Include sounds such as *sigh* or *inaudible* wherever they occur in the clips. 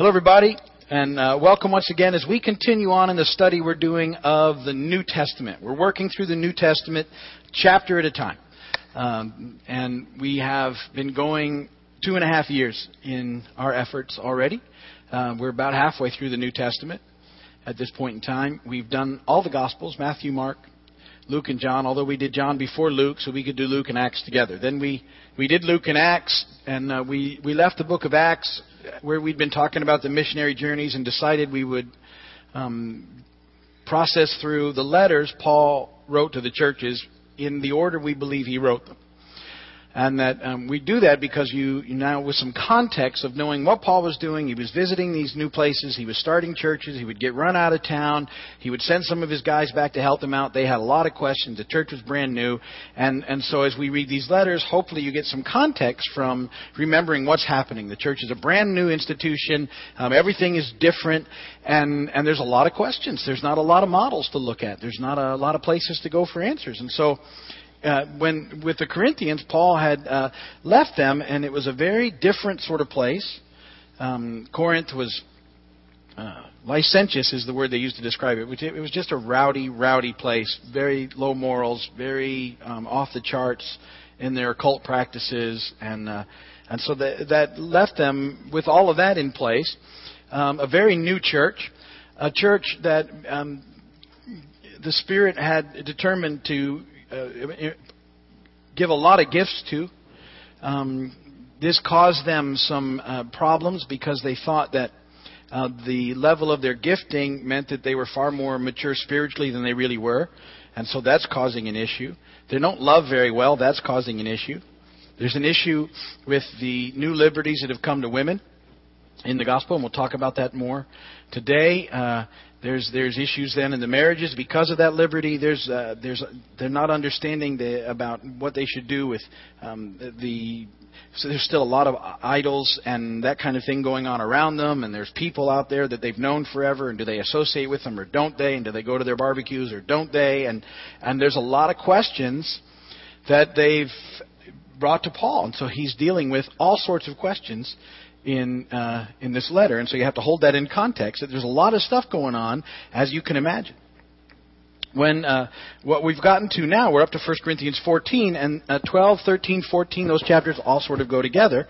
Hello, everybody, and uh, welcome once again as we continue on in the study we're doing of the New Testament. We're working through the New Testament chapter at a time. Um, and we have been going two and a half years in our efforts already. Uh, we're about halfway through the New Testament at this point in time. We've done all the Gospels Matthew, Mark, Luke, and John, although we did John before Luke, so we could do Luke and Acts together. Then we, we did Luke and Acts, and uh, we, we left the book of Acts where we'd been talking about the missionary journeys and decided we would um, process through the letters Paul wrote to the churches in the order we believe he wrote them. And that um, we do that because you, you now, with some context of knowing what Paul was doing, he was visiting these new places, he was starting churches, he would get run out of town, he would send some of his guys back to help them out. They had a lot of questions. The church was brand new, and and so as we read these letters, hopefully you get some context from remembering what's happening. The church is a brand new institution. Um, everything is different, and and there's a lot of questions. There's not a lot of models to look at. There's not a lot of places to go for answers, and so uh, when with the Corinthians, Paul had uh, left them, and it was a very different sort of place. Um, Corinth was uh, licentious, is the word they used to describe it. which It was just a rowdy, rowdy place, very low morals, very um, off the charts in their occult practices, and uh, and so that, that left them with all of that in place. Um, a very new church, a church that um, the Spirit had determined to uh, give a lot of gifts to. Um, this caused them some uh, problems because they thought that uh, the level of their gifting meant that they were far more mature spiritually than they really were. And so that's causing an issue. They don't love very well. That's causing an issue. There's an issue with the new liberties that have come to women in the gospel, and we'll talk about that more today. Uh, there's there's issues then in the marriages because of that liberty. There's uh, there's they're not understanding the, about what they should do with um, the. So there's still a lot of idols and that kind of thing going on around them, and there's people out there that they've known forever, and do they associate with them or don't they, and do they go to their barbecues or don't they, and and there's a lot of questions that they've brought to Paul, and so he's dealing with all sorts of questions in uh, in this letter, and so you have to hold that in context. There's a lot of stuff going on, as you can imagine. When uh, what we've gotten to now, we're up to 1 Corinthians 14 and uh, 12, 13, 14. Those chapters all sort of go together,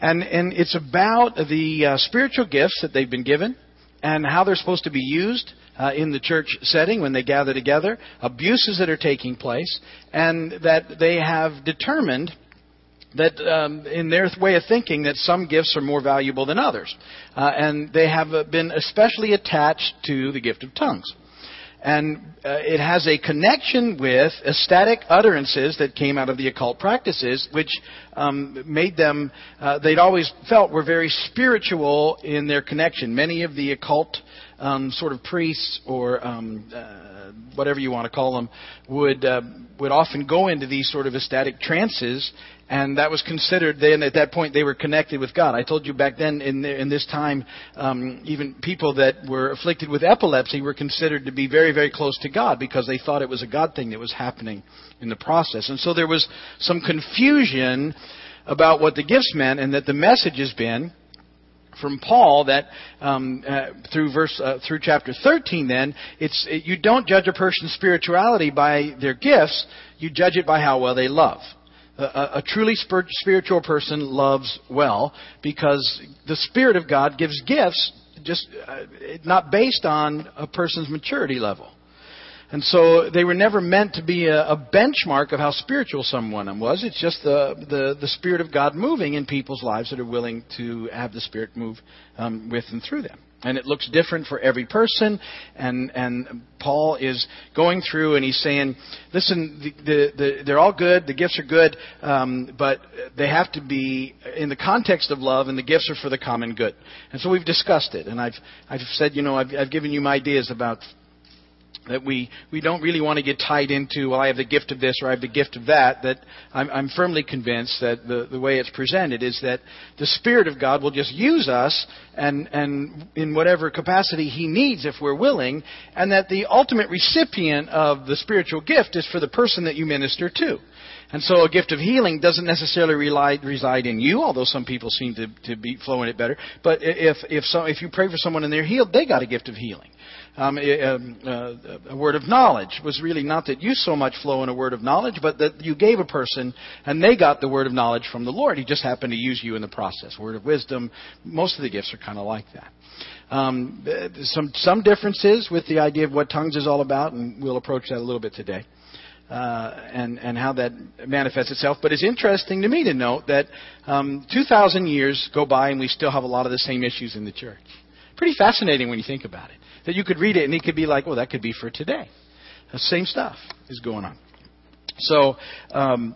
and and it's about the uh, spiritual gifts that they've been given and how they're supposed to be used. Uh, in the church setting when they gather together, abuses that are taking place, and that they have determined that um, in their way of thinking that some gifts are more valuable than others. Uh, and they have uh, been especially attached to the gift of tongues. And uh, it has a connection with ecstatic utterances that came out of the occult practices which um, made them uh, they'd always felt were very spiritual in their connection. Many of the occult um, sort of priests or um, uh, whatever you want to call them would uh, would often go into these sort of ecstatic trances and that was considered then at that point they were connected with God. I told you back then in the, in this time, um, even people that were afflicted with epilepsy were considered to be very very close to God because they thought it was a God thing that was happening in the process. And so there was some confusion about what the gifts meant, and that the message has been from Paul that um, uh, through verse uh, through chapter 13 then it's it, you don't judge a person's spirituality by their gifts you judge it by how well they love a, a truly spiritual person loves well because the Spirit of God gives gifts just uh, not based on a person's maturity level. And so they were never meant to be a, a, benchmark of how spiritual someone was. It's just the, the, the Spirit of God moving in people's lives that are willing to have the Spirit move um, with and through them. And it looks different for every person. And and Paul is going through and he's saying listen the, the, the, they're all good. The gifts are good. Um, but they have to be in the context of love and the gifts are for the common good. And so we've discussed it. And I've I've said you know I've, I've given you my ideas about that we, we don't really want to get tied into, well, I have the gift of this or I have the gift of that, that I'm, I'm firmly convinced that the, the way it's presented is that the Spirit of God will just use us and, and in whatever capacity He needs if we're willing, and that the ultimate recipient of the spiritual gift is for the person that you minister to. And so a gift of healing doesn't necessarily rely, reside in you, although some people seem to, to be flowing it better. But if, if, so, if you pray for someone and they're healed, they got a gift of healing. Um, a, um, uh, a, word of knowledge was really not that you so much flow in a word of knowledge, but that you gave a person and they got the word of knowledge from the Lord. He just happened to use you in the process. Word of wisdom, most of the gifts are kind of like that. Um, some some differences with the idea of what tongues is all about, and we'll approach that a little bit today. Uh, and and how that manifests itself. But it's interesting to me to note that um, 2,000 years go by and we still have a lot of the same issues in the church. Pretty fascinating when you think about it. That you could read it and it could be like, well, that could be for today. The same stuff is going on. So. Um,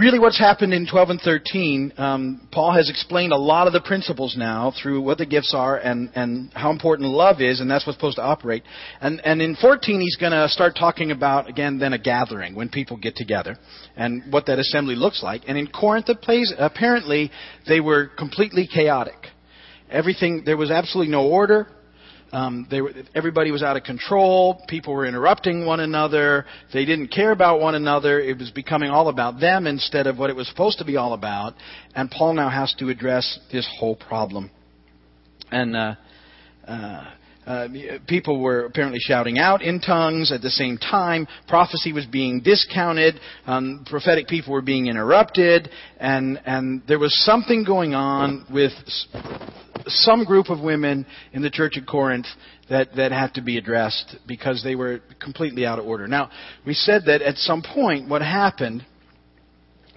really what's happened in 12 and 13, um, Paul has explained a lot of the principles now through what the gifts are and, and how important love is, and that's what's supposed to operate. And, and in 14, he's going to start talking about, again, then a gathering, when people get together, and what that assembly looks like. And in Corinth, apparently, they were completely chaotic. Everything, there was absolutely no order. Um, they were, everybody was out of control. People were interrupting one another. They didn't care about one another. It was becoming all about them instead of what it was supposed to be all about. And Paul now has to address this whole problem. And uh, uh, uh, people were apparently shouting out in tongues at the same time. Prophecy was being discounted. Um, prophetic people were being interrupted, and and there was something going on with some group of women in the church at Corinth that, that had to be addressed because they were completely out of order. Now, we said that at some point what happened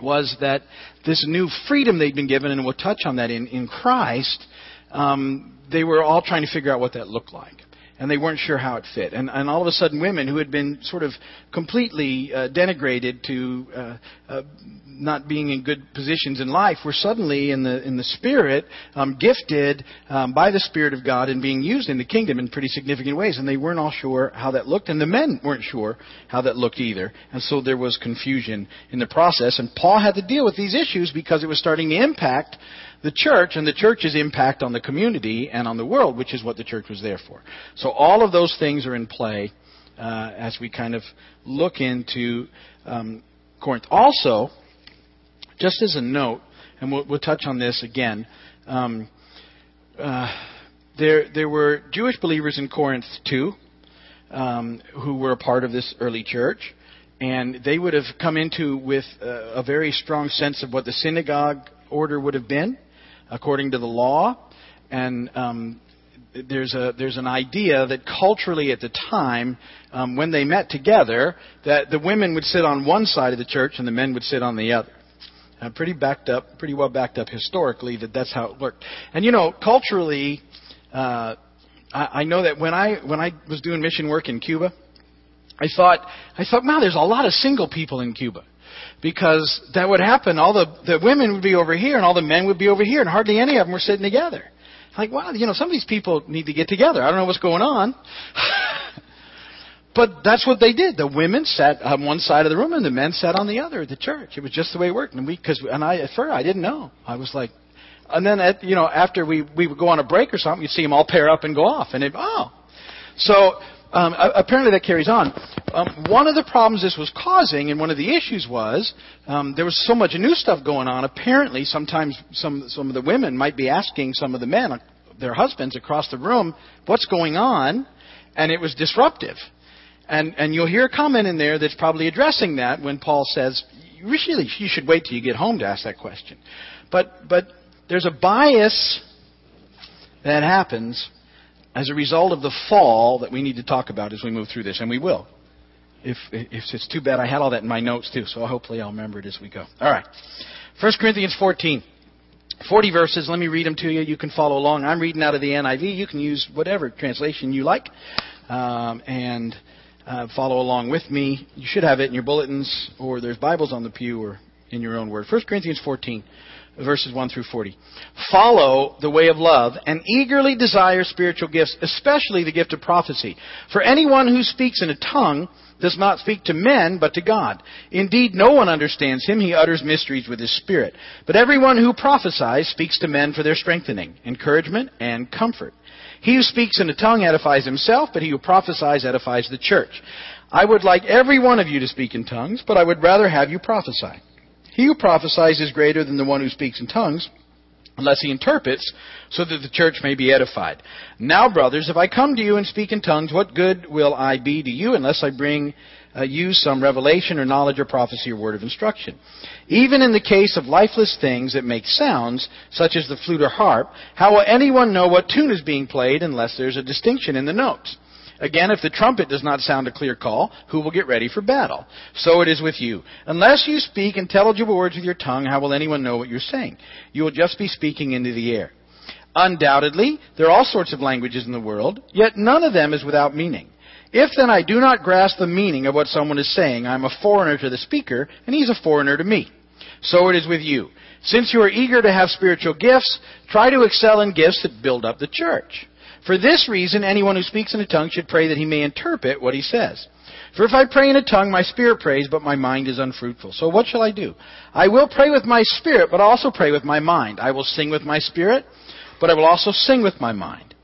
was that this new freedom they'd been given, and we'll touch on that in, in Christ, um, they were all trying to figure out what that looked like and they weren't sure how it fit. And, and all of a sudden, women who had been sort of completely uh, denigrated to uh, uh, not being in good positions in life were suddenly in the in the spirit um, gifted um, by the spirit of God and being used in the kingdom in pretty significant ways. And they weren't all sure how that looked, and the men weren't sure how that looked either. And so there was confusion in the process. And Paul had to deal with these issues because it was starting to impact the church and the church's impact on the community and on the world, which is what the church was there for. So all of those things are in play uh, as we kind of look into um, Corinth. Also, just as a note, and we'll, we'll touch on this again. Um, uh, there, there were Jewish believers in Corinth too, um, who were a part of this early church, and they would have come into with a, a very strong sense of what the synagogue order would have been, according to the law, and um, there's a there's an idea that culturally at the time um, when they met together that the women would sit on one side of the church and the men would sit on the other uh, pretty backed up, pretty well backed up historically that that's how it worked. And you know, culturally, uh, I, I know that when I when I was doing mission work in Cuba, I thought I thought, wow, there's a lot of single people in Cuba. Because that would happen. All the, the women would be over here and all the men would be over here and hardly any of them were sitting together. Like, wow, you know, some of these people need to get together. I don't know what's going on. *laughs* But that's what they did. The women sat on one side of the room and the men sat on the other at the church. It was just the way it worked. And we, cause, and I, at first, I didn't know. I was like, and then at, you know, after we, we would go on a break or something, you'd see them all pair up and go off. And it, oh. So, um, apparently that carries on. Um, one of the problems this was causing, and one of the issues was, um, there was so much new stuff going on. Apparently, sometimes some some of the women might be asking some of the men, their husbands across the room, what's going on, and it was disruptive. And, and you'll hear a comment in there that's probably addressing that when Paul says, really, you should wait till you get home to ask that question. But, but there's a bias that happens as a result of the fall that we need to talk about as we move through this, and we will. If, if it's too bad, I had all that in my notes too, so hopefully I'll remember it as we go. All right. 1 Corinthians 14. 40 verses. Let me read them to you. You can follow along. I'm reading out of the NIV. You can use whatever translation you like. Um, and uh, follow along with me. You should have it in your bulletins, or there's Bibles on the pew, or in your own word. 1 Corinthians 14, verses 1 through 40. Follow the way of love and eagerly desire spiritual gifts, especially the gift of prophecy. For anyone who speaks in a tongue does not speak to men, but to God. Indeed, no one understands him. He utters mysteries with his spirit. But everyone who prophesies speaks to men for their strengthening, encouragement, and comfort. He who speaks in a tongue edifies himself, but he who prophesies edifies the church. I would like every one of you to speak in tongues, but I would rather have you prophesy. He who prophesies is greater than the one who speaks in tongues, unless he interprets, so that the church may be edified. Now, brothers, if I come to you and speak in tongues, what good will I be to you unless I bring uh, you some revelation or knowledge or prophecy or word of instruction? Even in the case of lifeless things that make sounds, such as the flute or harp, how will anyone know what tune is being played unless there's a distinction in the notes? Again, if the trumpet does not sound a clear call, who will get ready for battle? So it is with you. Unless you speak intelligible words with your tongue, how will anyone know what you're saying? You will just be speaking into the air. Undoubtedly, there are all sorts of languages in the world, yet none of them is without meaning. If then I do not grasp the meaning of what someone is saying, I am a foreigner to the speaker, and he's a foreigner to me. So it is with you. Since you are eager to have spiritual gifts, try to excel in gifts that build up the church. For this reason, anyone who speaks in a tongue should pray that he may interpret what he says. For if I pray in a tongue, my spirit prays, but my mind is unfruitful. So what shall I do? I will pray with my spirit, but also pray with my mind. I will sing with my spirit, but I will also sing with my mind.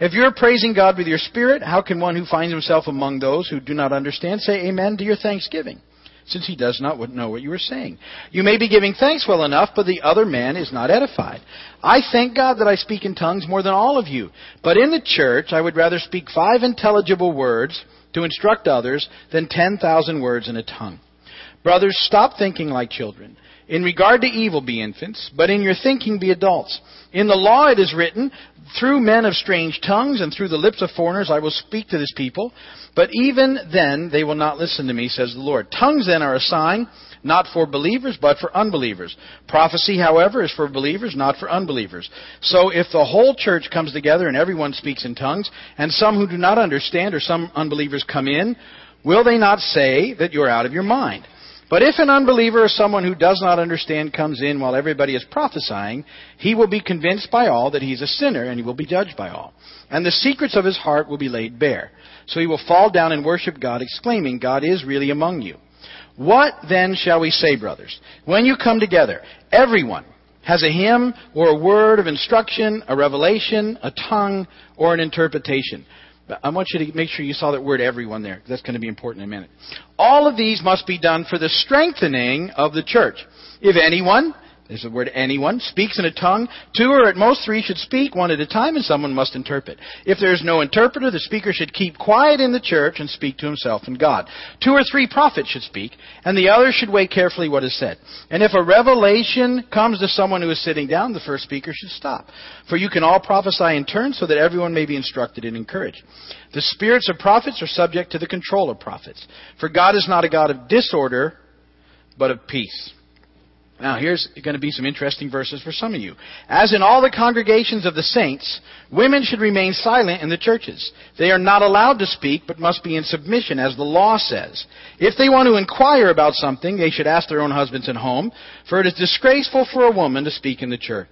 If you're praising God with your spirit, how can one who finds himself among those who do not understand say amen to your thanksgiving? Since he does not know what you are saying. You may be giving thanks well enough, but the other man is not edified. I thank God that I speak in tongues more than all of you. But in the church, I would rather speak five intelligible words to instruct others than 10,000 words in a tongue. Brothers, stop thinking like children. In regard to evil, be infants, but in your thinking, be adults. In the law it is written, through men of strange tongues and through the lips of foreigners I will speak to this people. But even then they will not listen to me, says the Lord. Tongues then are a sign, not for believers, but for unbelievers. Prophecy, however, is for believers, not for unbelievers. So if the whole church comes together and everyone speaks in tongues, and some who do not understand or some unbelievers come in, will they not say that you're out of your mind? But if an unbeliever or someone who does not understand comes in while everybody is prophesying, he will be convinced by all that he's a sinner and he will be judged by all. And the secrets of his heart will be laid bare. So he will fall down and worship God, exclaiming, God is really among you. What then shall we say, brothers? When you come together, everyone has a hymn or a word of instruction, a revelation, a tongue, or an interpretation. I want you to make sure you saw that word everyone there. That's going to be important in a minute. All of these must be done for the strengthening of the church. If anyone there's the word anyone. Speaks in a tongue. Two or at most three should speak, one at a time, and someone must interpret. If there is no interpreter, the speaker should keep quiet in the church and speak to himself and God. Two or three prophets should speak, and the others should weigh carefully what is said. And if a revelation comes to someone who is sitting down, the first speaker should stop. For you can all prophesy in turn so that everyone may be instructed and encouraged. The spirits of prophets are subject to the control of prophets. For God is not a God of disorder, but of peace. Now, here's going to be some interesting verses for some of you. As in all the congregations of the saints, women should remain silent in the churches. They are not allowed to speak, but must be in submission, as the law says. If they want to inquire about something, they should ask their own husbands at home, for it is disgraceful for a woman to speak in the church.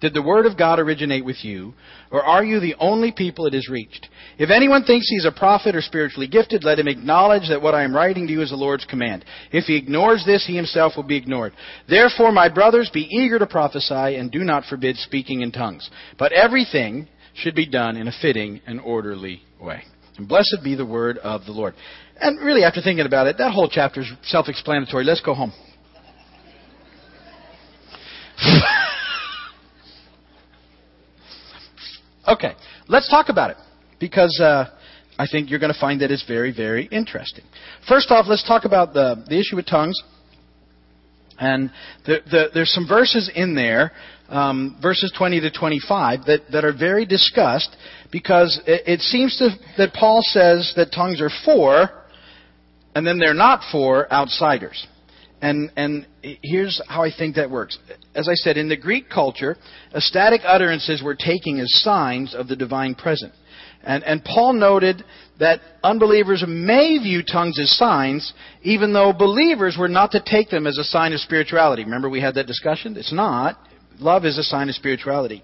Did the word of God originate with you, or are you the only people it has reached? If anyone thinks he is a prophet or spiritually gifted, let him acknowledge that what I am writing to you is the Lord's command. If he ignores this, he himself will be ignored. Therefore, my brothers, be eager to prophesy and do not forbid speaking in tongues. But everything should be done in a fitting and orderly way. And blessed be the word of the Lord. And really, after thinking about it, that whole chapter is self-explanatory. Let's go home. *laughs* Okay, let's talk about it because uh, I think you're going to find that it's very, very interesting. First off, let's talk about the, the issue with tongues. And the, the, there's some verses in there, um, verses 20 to 25, that, that are very discussed because it, it seems to, that Paul says that tongues are for, and then they're not for outsiders. And, and here's how I think that works. As I said, in the Greek culture, ecstatic utterances were taken as signs of the divine presence. And, and Paul noted that unbelievers may view tongues as signs, even though believers were not to take them as a sign of spirituality. Remember we had that discussion? It's not. Love is a sign of spirituality.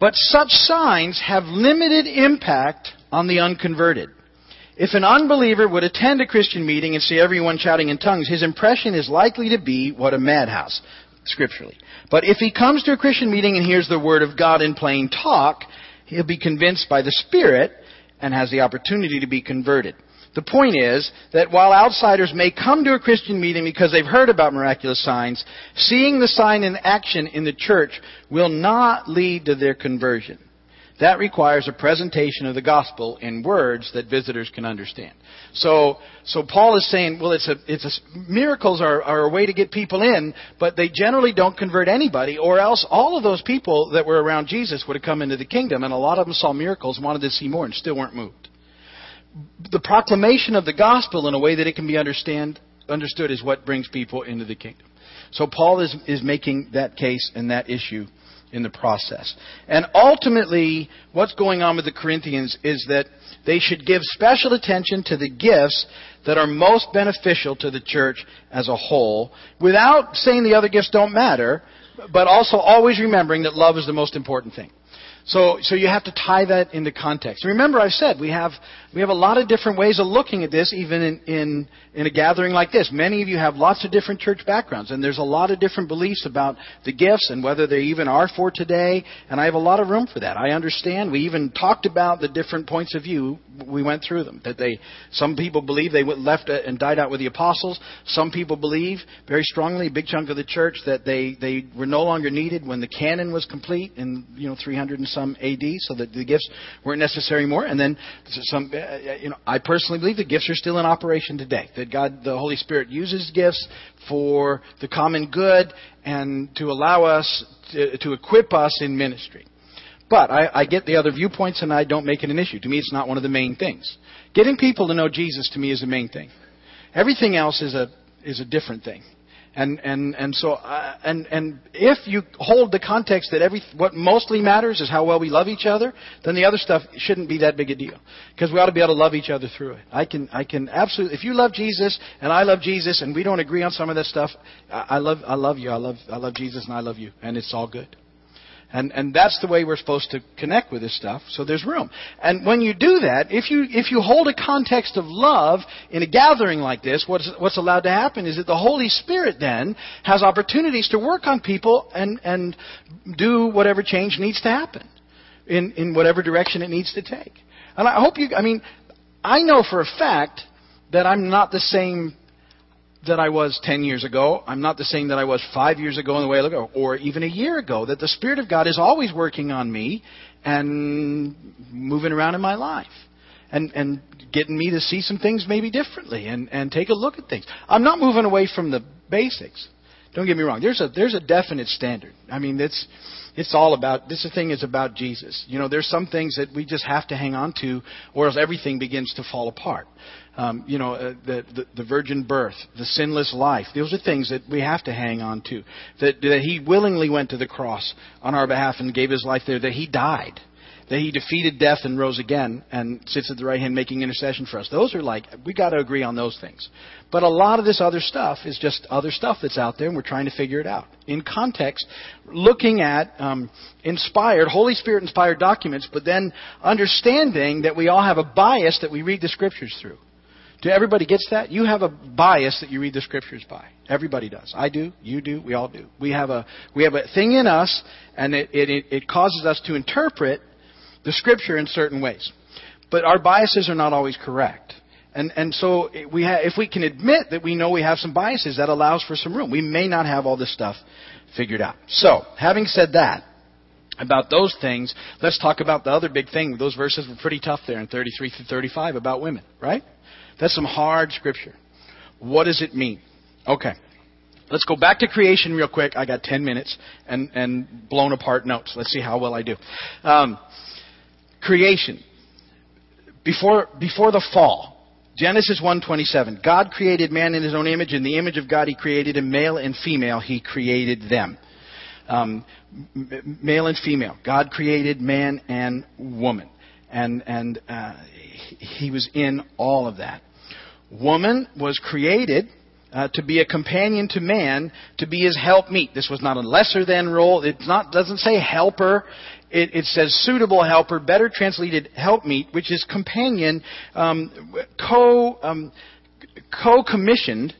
But such signs have limited impact on the unconverted. If an unbeliever would attend a Christian meeting and see everyone shouting in tongues, his impression is likely to be what a madhouse, scripturally. But if he comes to a Christian meeting and hears the word of God in plain talk, he'll be convinced by the Spirit and has the opportunity to be converted. The point is that while outsiders may come to a Christian meeting because they've heard about miraculous signs, seeing the sign in action in the church will not lead to their conversion. That requires a presentation of the gospel in words that visitors can understand. So, so Paul is saying, well, it's a, it's a, miracles are, are a way to get people in, but they generally don't convert anybody, or else all of those people that were around Jesus would have come into the kingdom, and a lot of them saw miracles, wanted to see more, and still weren't moved. The proclamation of the gospel in a way that it can be understand, understood is what brings people into the kingdom. So Paul is, is making that case and that issue in the process. And ultimately, what's going on with the Corinthians is that they should give special attention to the gifts that are most beneficial to the church as a whole, without saying the other gifts don't matter, but also always remembering that love is the most important thing. So, so you have to tie that into context. Remember, I said we have we have a lot of different ways of looking at this, even in, in in a gathering like this. Many of you have lots of different church backgrounds, and there's a lot of different beliefs about the gifts and whether they even are for today. And I have a lot of room for that. I understand. We even talked about the different points of view. We went through them. That they, some people believe they left uh, and died out with the apostles. Some people believe very strongly, a big chunk of the church, that they they were no longer needed when the canon was complete in you know 300 and some AD, so that the gifts weren't necessary more. And then some, uh, you know, I personally believe the gifts are still in operation today that God, the Holy Spirit, uses gifts for the common good and to allow us to, to equip us in ministry. But I, I get the other viewpoints and I don't make it an issue. To me, it's not one of the main things. Getting people to know Jesus to me is the main thing. Everything else is a is a different thing. And and and so uh, and and if you hold the context that every what mostly matters is how well we love each other, then the other stuff shouldn't be that big a deal because we ought to be able to love each other through it. I can I can absolutely if you love Jesus and I love Jesus and we don't agree on some of that stuff, I, I love I love you I love I love Jesus and I love you and it's all good. And, and that's the way we're supposed to connect with this stuff, so there's room. And when you do that, if you, if you hold a context of love in a gathering like this, what's, what's allowed to happen is that the Holy Spirit then has opportunities to work on people and, and do whatever change needs to happen in, in whatever direction it needs to take. And I hope you, I mean, I know for a fact that I'm not the same that I was 10 years ago. I'm not the same that I was five years ago in the way I look, or even a year ago. That the Spirit of God is always working on me and moving around in my life. And, and getting me to see some things maybe differently and, and take a look at things. I'm not moving away from the basics. Don't get me wrong. There's a, there's a definite standard. I mean, it's, it's all about, this thing is about Jesus. You know, there's some things that we just have to hang on to or else everything begins to fall apart um, you know, uh, the, the, the virgin birth, the sinless life. Those are things that we have to hang on to. That, that He willingly went to the cross on our behalf and gave His life there. That He died. That He defeated death and rose again and sits at the right hand making intercession for us. Those are like, we got to agree on those things. But a lot of this other stuff is just other stuff that's out there and we're trying to figure it out. In context, looking at um, inspired, Holy Spirit inspired documents, but then understanding that we all have a bias that we read the scriptures through. Do everybody gets that? You have a bias that you read the scriptures by. Everybody does. I do. You do. We all do. We have a we have a thing in us, and it it, it causes us to interpret the scripture in certain ways. But our biases are not always correct. And and so we ha- if we can admit that we know we have some biases, that allows for some room. We may not have all this stuff figured out. So, having said that, about those things, let's talk about the other big thing. Those verses were pretty tough there in 33 through 35 about women, right? That's some hard scripture. What does it mean? Okay. Let's go back to creation real quick. I got 10 minutes and, and blown apart notes. Let's see how well I do. Um, creation. Before, before the fall, Genesis 1:27. God created man in his own image. In the image of God, he created him, male and female. He created them. Um, male and female. God created man and woman, and and uh, he was in all of that. Woman was created uh, to be a companion to man, to be his helpmeet. This was not a lesser than role. It not, doesn't say helper. It, it, says suitable helper, better translated helpmeet, which is companion, um, co um, co-commissioned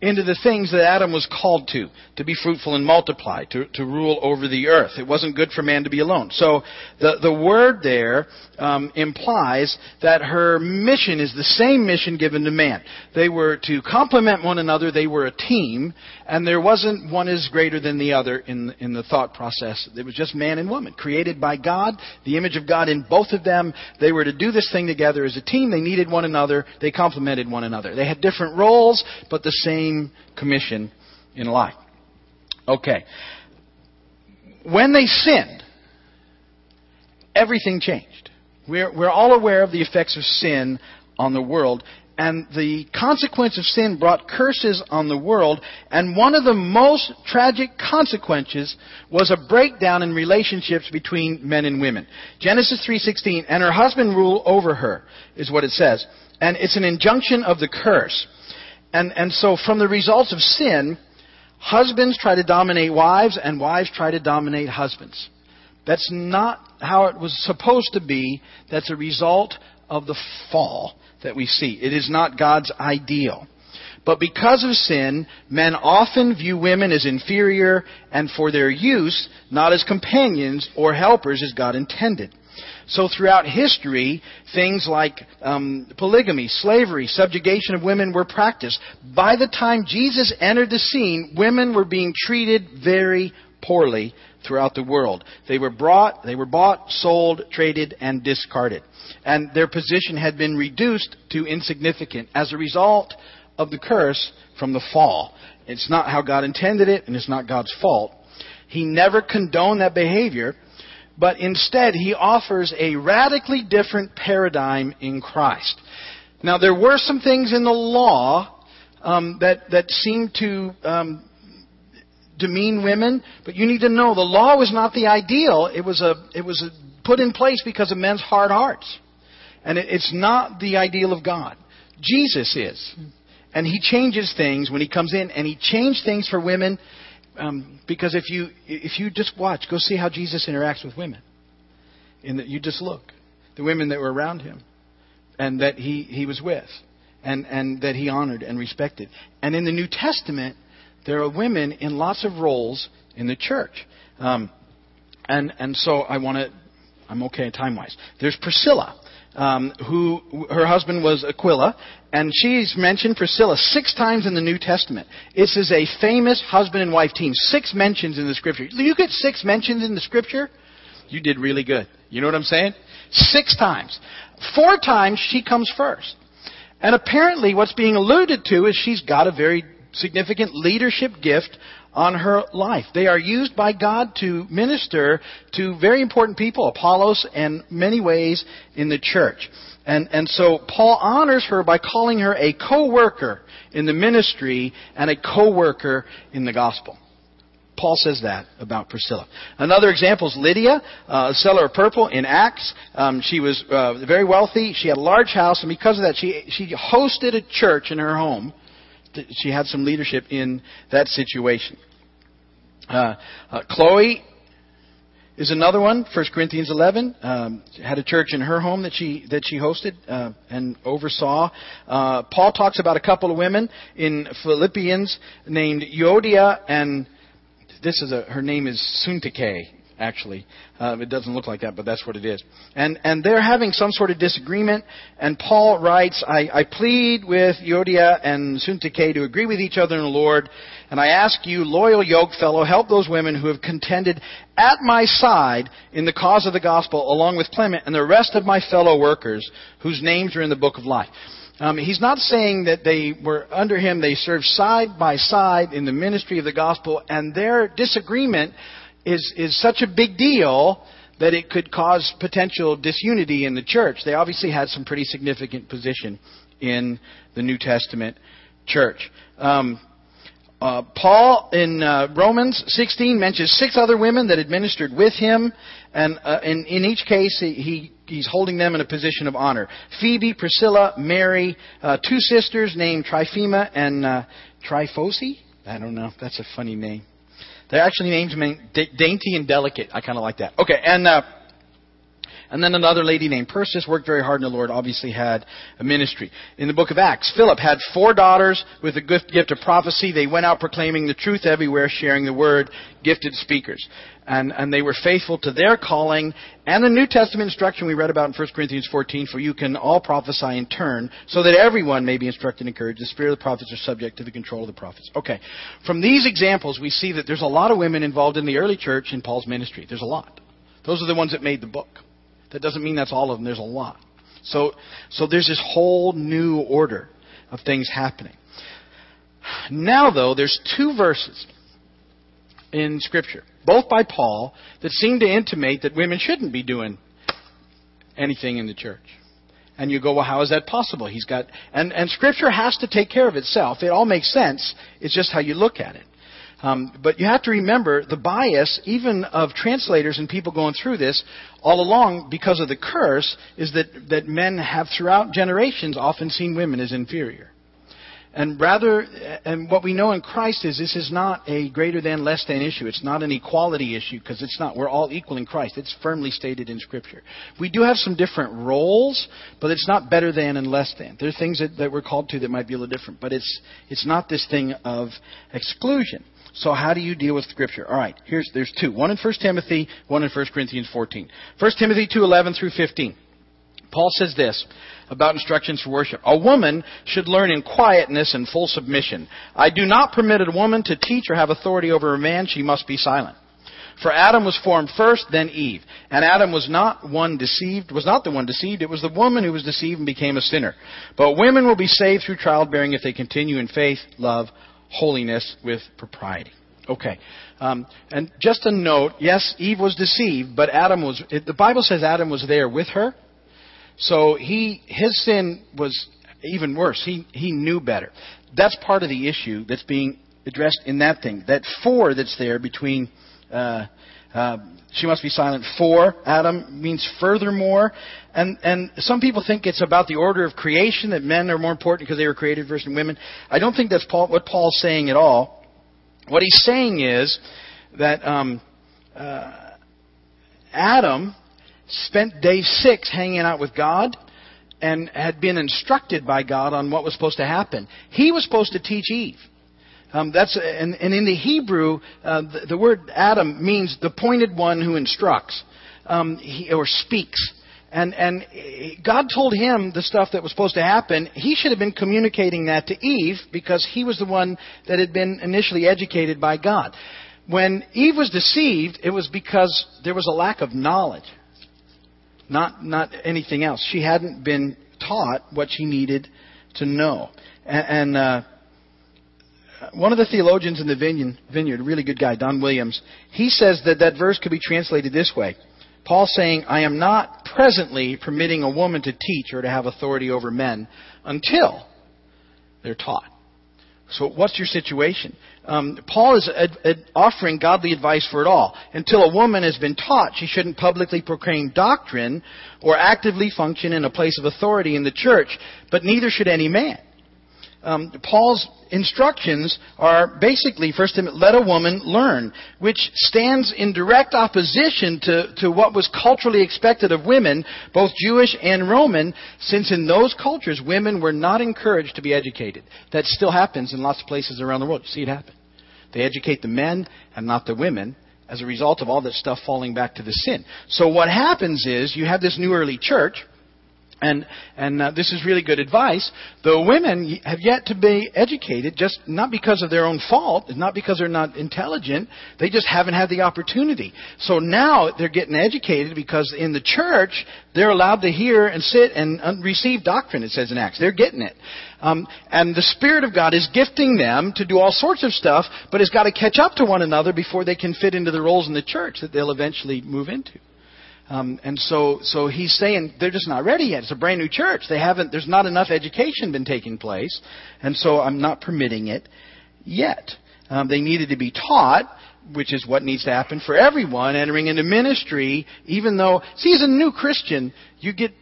into the things that Adam was called to, to be fruitful and multiply, to, to rule over the earth. It wasn't good for man to be alone. So the, the word there um, implies that her mission is the same mission given to man. They were to complement one another, they were a team, and there wasn't one is greater than the other in, in the thought process. It was just man and woman, created by God, the image of God in both of them. They were to do this thing together as a team. They needed one another. They complemented one another. They had different roles, but the same same commission in life. Okay. When they sinned, everything changed. We're, we're all aware of the effects of sin on the world, and the consequence of sin brought curses on the world, and one of the most tragic consequences was a breakdown in relationships between men and women. Genesis 3:16, and her husband ruled over her is what it says. And it's an injunction of the curse. And, and so from the results of sin, husbands try to dominate wives and wives try to dominate husbands. That's not how it was supposed to be. That's a result of the fall that we see. It is not God's ideal. But because of sin, men often view women as inferior and for their use, not as companions or helpers as God intended. So throughout history, things like um, polygamy, slavery, subjugation of women were practiced. By the time Jesus entered the scene, women were being treated very poorly throughout the world. They were brought, they were bought, sold, traded, and discarded. And their position had been reduced to insignificant as a result of the curse from the fall. It's not how God intended it, and it's not God's fault. He never condoned that behavior, but instead he offers a radically different paradigm in Christ. Now, there were some things in the law um, that that seemed to um, demean women, but you need to know the law was not the ideal. It was a it was a, put in place because of men's hard hearts, and it, it's not the ideal of God. Jesus is, and He changes things when He comes in, and He changed things for women um, because if you if you just watch, go see how Jesus interacts with women. In that you just look, the women that were around him, and that he he was with, and and that he honored and respected. And in the New Testament, there are women in lots of roles in the church. Um, and and so I want to. I'm okay time wise. There's Priscilla um, who her husband was Aquila, and she's mentioned Priscilla six times in the New Testament. This is a famous husband and wife team. Six mentions in the Scripture. You get six mentions in the Scripture, you did really good. You know what I'm saying? Six times. Four times she comes first. And apparently, what's being alluded to is she's got a very significant leadership gift on her life. They are used by God to minister to very important people, Apollos, and many ways in the church. And, and so Paul honors her by calling her a co-worker in the ministry and a co-worker in the gospel. Paul says that about Priscilla. Another example is Lydia, uh, seller of purple in Acts. Um, she was uh, very wealthy. She had a large house, and because of that, she she hosted a church in her home she had some leadership in that situation. Uh, uh, Chloe is another one. 1 Corinthians 11 um, had a church in her home that she that she hosted uh, and oversaw. Uh, Paul talks about a couple of women in Philippians named Euodia and this is a her name is Syntyche actually. Uh, it doesn't look like that, but that's what it is. And, and they're having some sort of disagreement, and Paul writes, I, I plead with Euodia and Syntyche to agree with each other in the Lord, and I ask you, loyal yoke fellow, help those women who have contended at my side in the cause of the gospel, along with Clement and the rest of my fellow workers whose names are in the book of life. Um, he's not saying that they were under him, they served side by side in the ministry of the gospel, and their disagreement is, is such a big deal that it could cause potential disunity in the church. They obviously had some pretty significant position in the New Testament church. Um, uh, Paul in uh, Romans 16 mentions six other women that administered with him, and uh, in, in, each case he, he's holding them in a position of honor. Phoebe, Priscilla, Mary, uh, two sisters named Tryphena and uh, Tryphosa. I don't know. That's a funny name. They're actually named dainty and delicate. I kind of like that. Okay, and uh, And then another lady named Persis worked very hard in the Lord, obviously had a ministry. In the book of Acts, Philip had four daughters with the gift of prophecy. They went out proclaiming the truth everywhere, sharing the word, gifted speakers. And, and they were faithful to their calling and the New Testament instruction we read about in 1 Corinthians 14, for you can all prophesy in turn, so that everyone may be instructed and encouraged. The spirit of the prophets are subject to the control of the prophets. Okay. From these examples, we see that there's a lot of women involved in the early church in Paul's ministry. There's a lot. Those are the ones that made the book. That doesn't mean that's all of them. There's a lot. So, so there's this whole new order of things happening. Now, though, there's two verses in Scripture, both by Paul, that seem to intimate that women shouldn't be doing anything in the church. And you go, well, how is that possible? He's got, and, and Scripture has to take care of itself. It all makes sense. It's just how you look at it. Um, but you have to remember the bias, even of translators and people going through this, all along because of the curse, is that, that men have throughout generations often seen women as inferior. And rather, and what we know in Christ is this is not a greater than, less than issue. It's not an equality issue because it's not. We're all equal in Christ. It's firmly stated in Scripture. We do have some different roles, but it's not better than and less than. There are things that, that we're called to that might be a little different, but it's, it's not this thing of exclusion. So how do you deal with Scripture? All right, here's, there's two. One in 1 Timothy, one in 1 Corinthians 14. 1 Timothy 2.11 through 15. Paul says this about instructions for worship. A woman should learn in quietness and full submission. I do not permit a woman to teach or have authority over a man. She must be silent. For Adam was formed first, then Eve. And Adam was not one deceived, was not the one deceived. It was the woman who was deceived and became a sinner. But women will be saved through childbearing if they continue in faith, love, holiness with propriety. Okay. Um, and just a note, yes, Eve was deceived, but Adam was, it, the Bible says Adam was there with her. So he, his sin was even worse. He, he knew better. That's part of the issue that's being addressed in that thing. That for that's there between, uh, uh, she must be silent. For, Adam, means furthermore. And, and some people think it's about the order of creation, that men are more important because they were created versus women. I don't think that's Paul, what Paul's saying at all. What he's saying is that um, uh, Adam spent day six hanging out with God and had been instructed by God on what was supposed to happen. He was supposed to teach Eve. Um, that's and, and, in the Hebrew, uh, the, the, word Adam means the pointed one who instructs um, he, or speaks. And and God told him the stuff that was supposed to happen. He should have been communicating that to Eve because he was the one that had been initially educated by God. When Eve was deceived, it was because there was a lack of knowledge not, not anything else. She hadn't been taught what she needed to know. And, and uh, one of the theologians in the vineyard, vineyard, really good guy, Don Williams, he says that that verse could be translated this way. Paul saying, I am not presently permitting a woman to teach or to have authority over men until they're taught. So what's your situation? Um, Paul is ad- ad- offering godly advice for it all. Until a woman has been taught, she shouldn't publicly proclaim doctrine or actively function in a place of authority in the church, but neither should any man um, Paul's instructions are basically, first, let a woman learn, which stands in direct opposition to, to what was culturally expected of women, both Jewish and Roman, since in those cultures women were not encouraged to be educated. That still happens in lots of places around the world. You see it happen. They educate the men and not the women as a result of all this stuff falling back to the sin. So what happens is you have this new early church and and uh, this is really good advice. The women have yet to be educated, just not because of their own fault, not because they're not intelligent. They just haven't had the opportunity. So now they're getting educated because in the church they're allowed to hear and sit and receive doctrine. It says in Acts, they're getting it. Um, and the Spirit of God is gifting them to do all sorts of stuff, but it's got to catch up to one another before they can fit into the roles in the church that they'll eventually move into. Um, and so, so he's saying they're just not ready yet. It's a brand new church. They haven't. There's not enough education been taking place, and so I'm not permitting it yet. Um, they needed to be taught, which is what needs to happen for everyone entering into ministry. Even though, see, as a new Christian, you get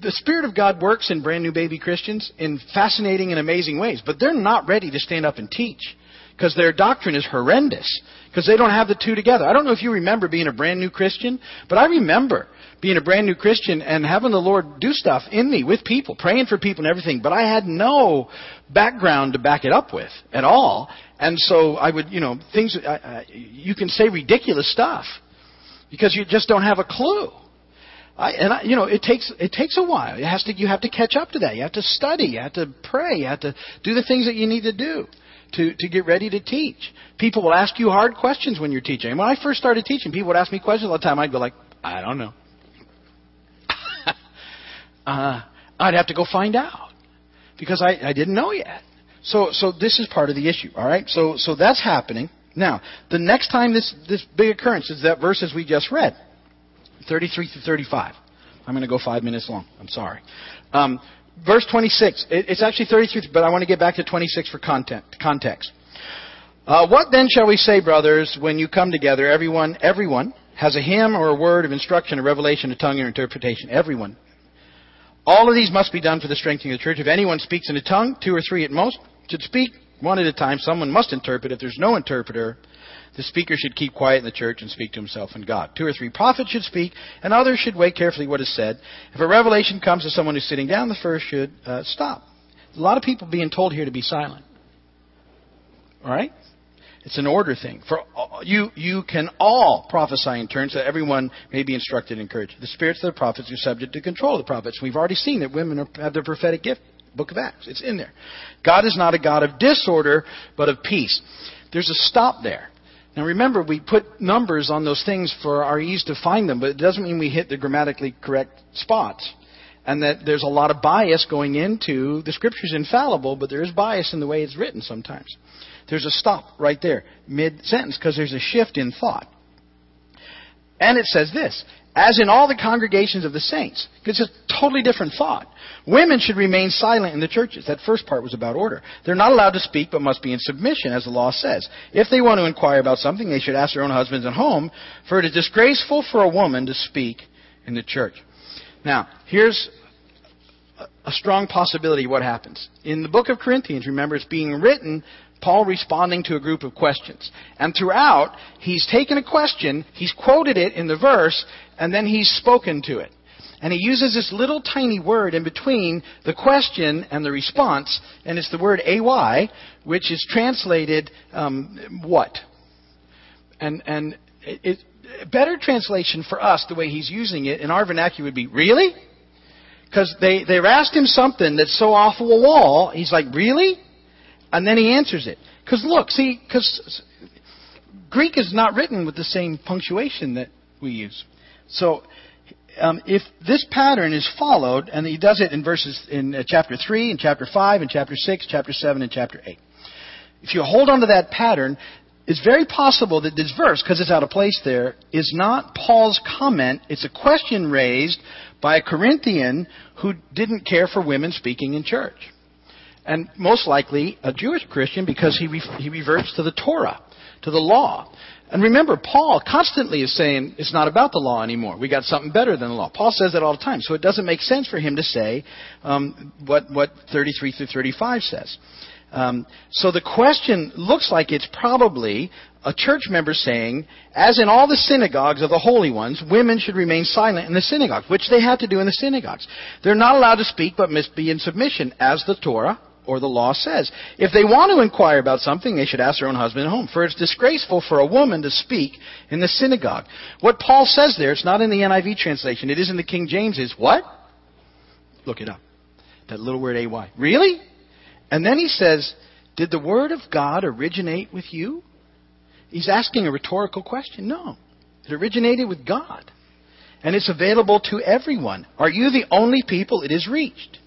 the Spirit of God works in brand new baby Christians in fascinating and amazing ways, but they're not ready to stand up and teach because their doctrine is horrendous because they don't have the two together. I don't know if you remember being a brand new Christian, but I remember being a brand new Christian and having the Lord do stuff in me with people, praying for people and everything, but I had no background to back it up with at all. And so I would, you know, things, I, I, you can say ridiculous stuff because you just don't have a clue. I, and I, you know, it takes it takes a while. It has to you have to catch up to that. You have to study. You have to pray. You have to do the things that you need to do to to get ready to teach. People will ask you hard questions when you're teaching. When I first started teaching, people would ask me questions all the time. I'd go like, I don't know. *laughs* uh, I'd have to go find out because I, I didn't know yet. So so this is part of the issue. All right. So so that's happening. Now the next time this this big occurrence is that verses we just read. 33 through 35. I'm going to go five minutes long. I'm sorry. Um, verse 26. It, it's actually 33, but I want to get back to 26 for content, context. Uh, what then shall we say, brothers, when you come together? Everyone, everyone has a hymn or a word of instruction, a revelation, a tongue, or interpretation. Everyone. All of these must be done for the strengthening of the church. If anyone speaks in a tongue, two or three at most, should speak one at a time. Someone must interpret. If there's no interpreter, the speaker should keep quiet in the church and speak to himself and God. Two or three prophets should speak, and others should weigh carefully what is said. If a revelation comes to someone who's sitting down, the first should uh, stop. A lot of people being told here to be silent. All right? It's an order thing. For you, you can all prophesy in turn, so that everyone may be instructed and encouraged. The spirits of the prophets are subject to control of the prophets. We've already seen that women are, have their prophetic gift. Book of Acts. It's in there. God is not a God of disorder, but of peace. There's a stop there. Now remember, we put numbers on those things for our ease to find them, but it doesn't mean we hit the grammatically correct spots. And that there's a lot of bias going into the scripture's infallible, but there is bias in the way it's written sometimes. There's a stop right there, mid sentence, because there's a shift in thought. And it says this as in all the congregations of the saints. It's a totally different thought. Women should remain silent in the churches. That first part was about order. They're not allowed to speak, but must be in submission, as the law says. If they want to inquire about something, they should ask their own husbands at home, for it is disgraceful for a woman to speak in the church. Now, here's a strong possibility what happens. In the book of Corinthians, remember, it's being written Paul responding to a group of questions. And throughout, he's taken a question, he's quoted it in the verse, and then he's spoken to it. And he uses this little tiny word in between the question and the response, and it's the word ay, which is translated um, what? And and it, it, better translation for us, the way he's using it in our vernacular would be really, because they they've asked him something that's so off the wall. He's like, really? And then he answers it. Because look, see, because Greek is not written with the same punctuation that we use. So um, if this pattern is followed, and he does it in verses in uh, chapter three, in chapter five, in chapter six, chapter seven, and chapter eight. If you hold on to that pattern, it's very possible that this verse, because it's out of place there, is not Paul's comment. It's a question raised by a Corinthian who didn't care for women speaking in church and most likely a Jewish Christian because he, re- he reverts to the Torah, to the law. And remember, Paul constantly is saying it's not about the law anymore. We got something better than the law. Paul says that all the time. So it doesn't make sense for him to say um, what, what 33 through 35 says. Um, so the question looks like it's probably a church member saying, as in all the synagogues of the holy ones, women should remain silent in the synagogues, which they had to do in the synagogues. They're not allowed to speak, but must be in submission, as the Torah or the law says. If they want to inquire about something, they should ask their own husband at home. For it's disgraceful for a woman to speak in the synagogue. What Paul says there, it's not in the NIV translation, it is in the King James, is what? Look it up. That little word AY. Really? And then he says, Did the word of God originate with you? He's asking a rhetorical question. No. It originated with God. And it's available to everyone. Are you the only people it has reached?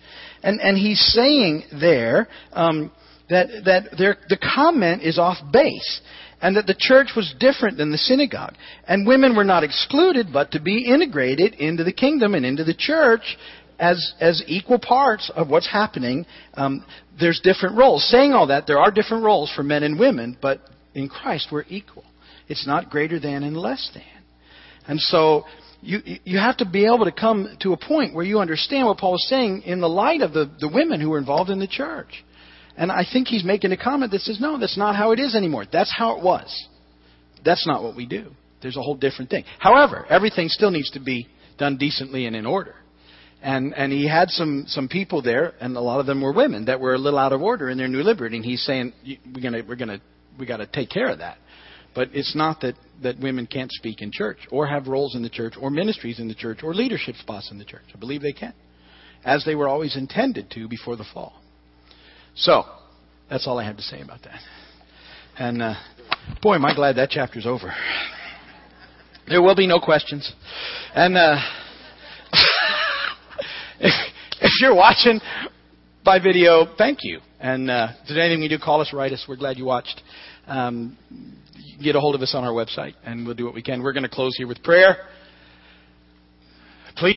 And, and he's saying there um, that, that the comment is off base and that the church was different than the synagogue. And women were not excluded, but to be integrated into the kingdom and into the church as, as equal parts of what's happening. Um, there's different roles. Saying all that, there are different roles for men and women, but in Christ we're equal. It's not greater than and less than. And so you, you have to be able to come to a point where you understand what Paul is saying in the light of the, the women who were involved in the church. And I think he's making a comment that says, no, that's not how it is anymore. That's how it was. That's not what we do. There's a whole different thing. However, everything still needs to be done decently and in order. And and he had some some people there, and a lot of them were women that were a little out of order in their new liberty. And he's saying we're gonna we're gonna we got to take care of that. But it's not that that women can't speak in church or have roles in the church or ministries in the church or leadership spots in the church. I believe they can, as they were always intended to before the fall. So that's all I have to say about that. And uh, boy, am I glad that chapter's over. There will be no questions. And uh, *laughs* if, if you're watching by video, thank you. And uh, anything we do, call us, write us. We're glad you watched. Um, get a hold of us on our website, and we'll do what we can. We're going to close here with prayer.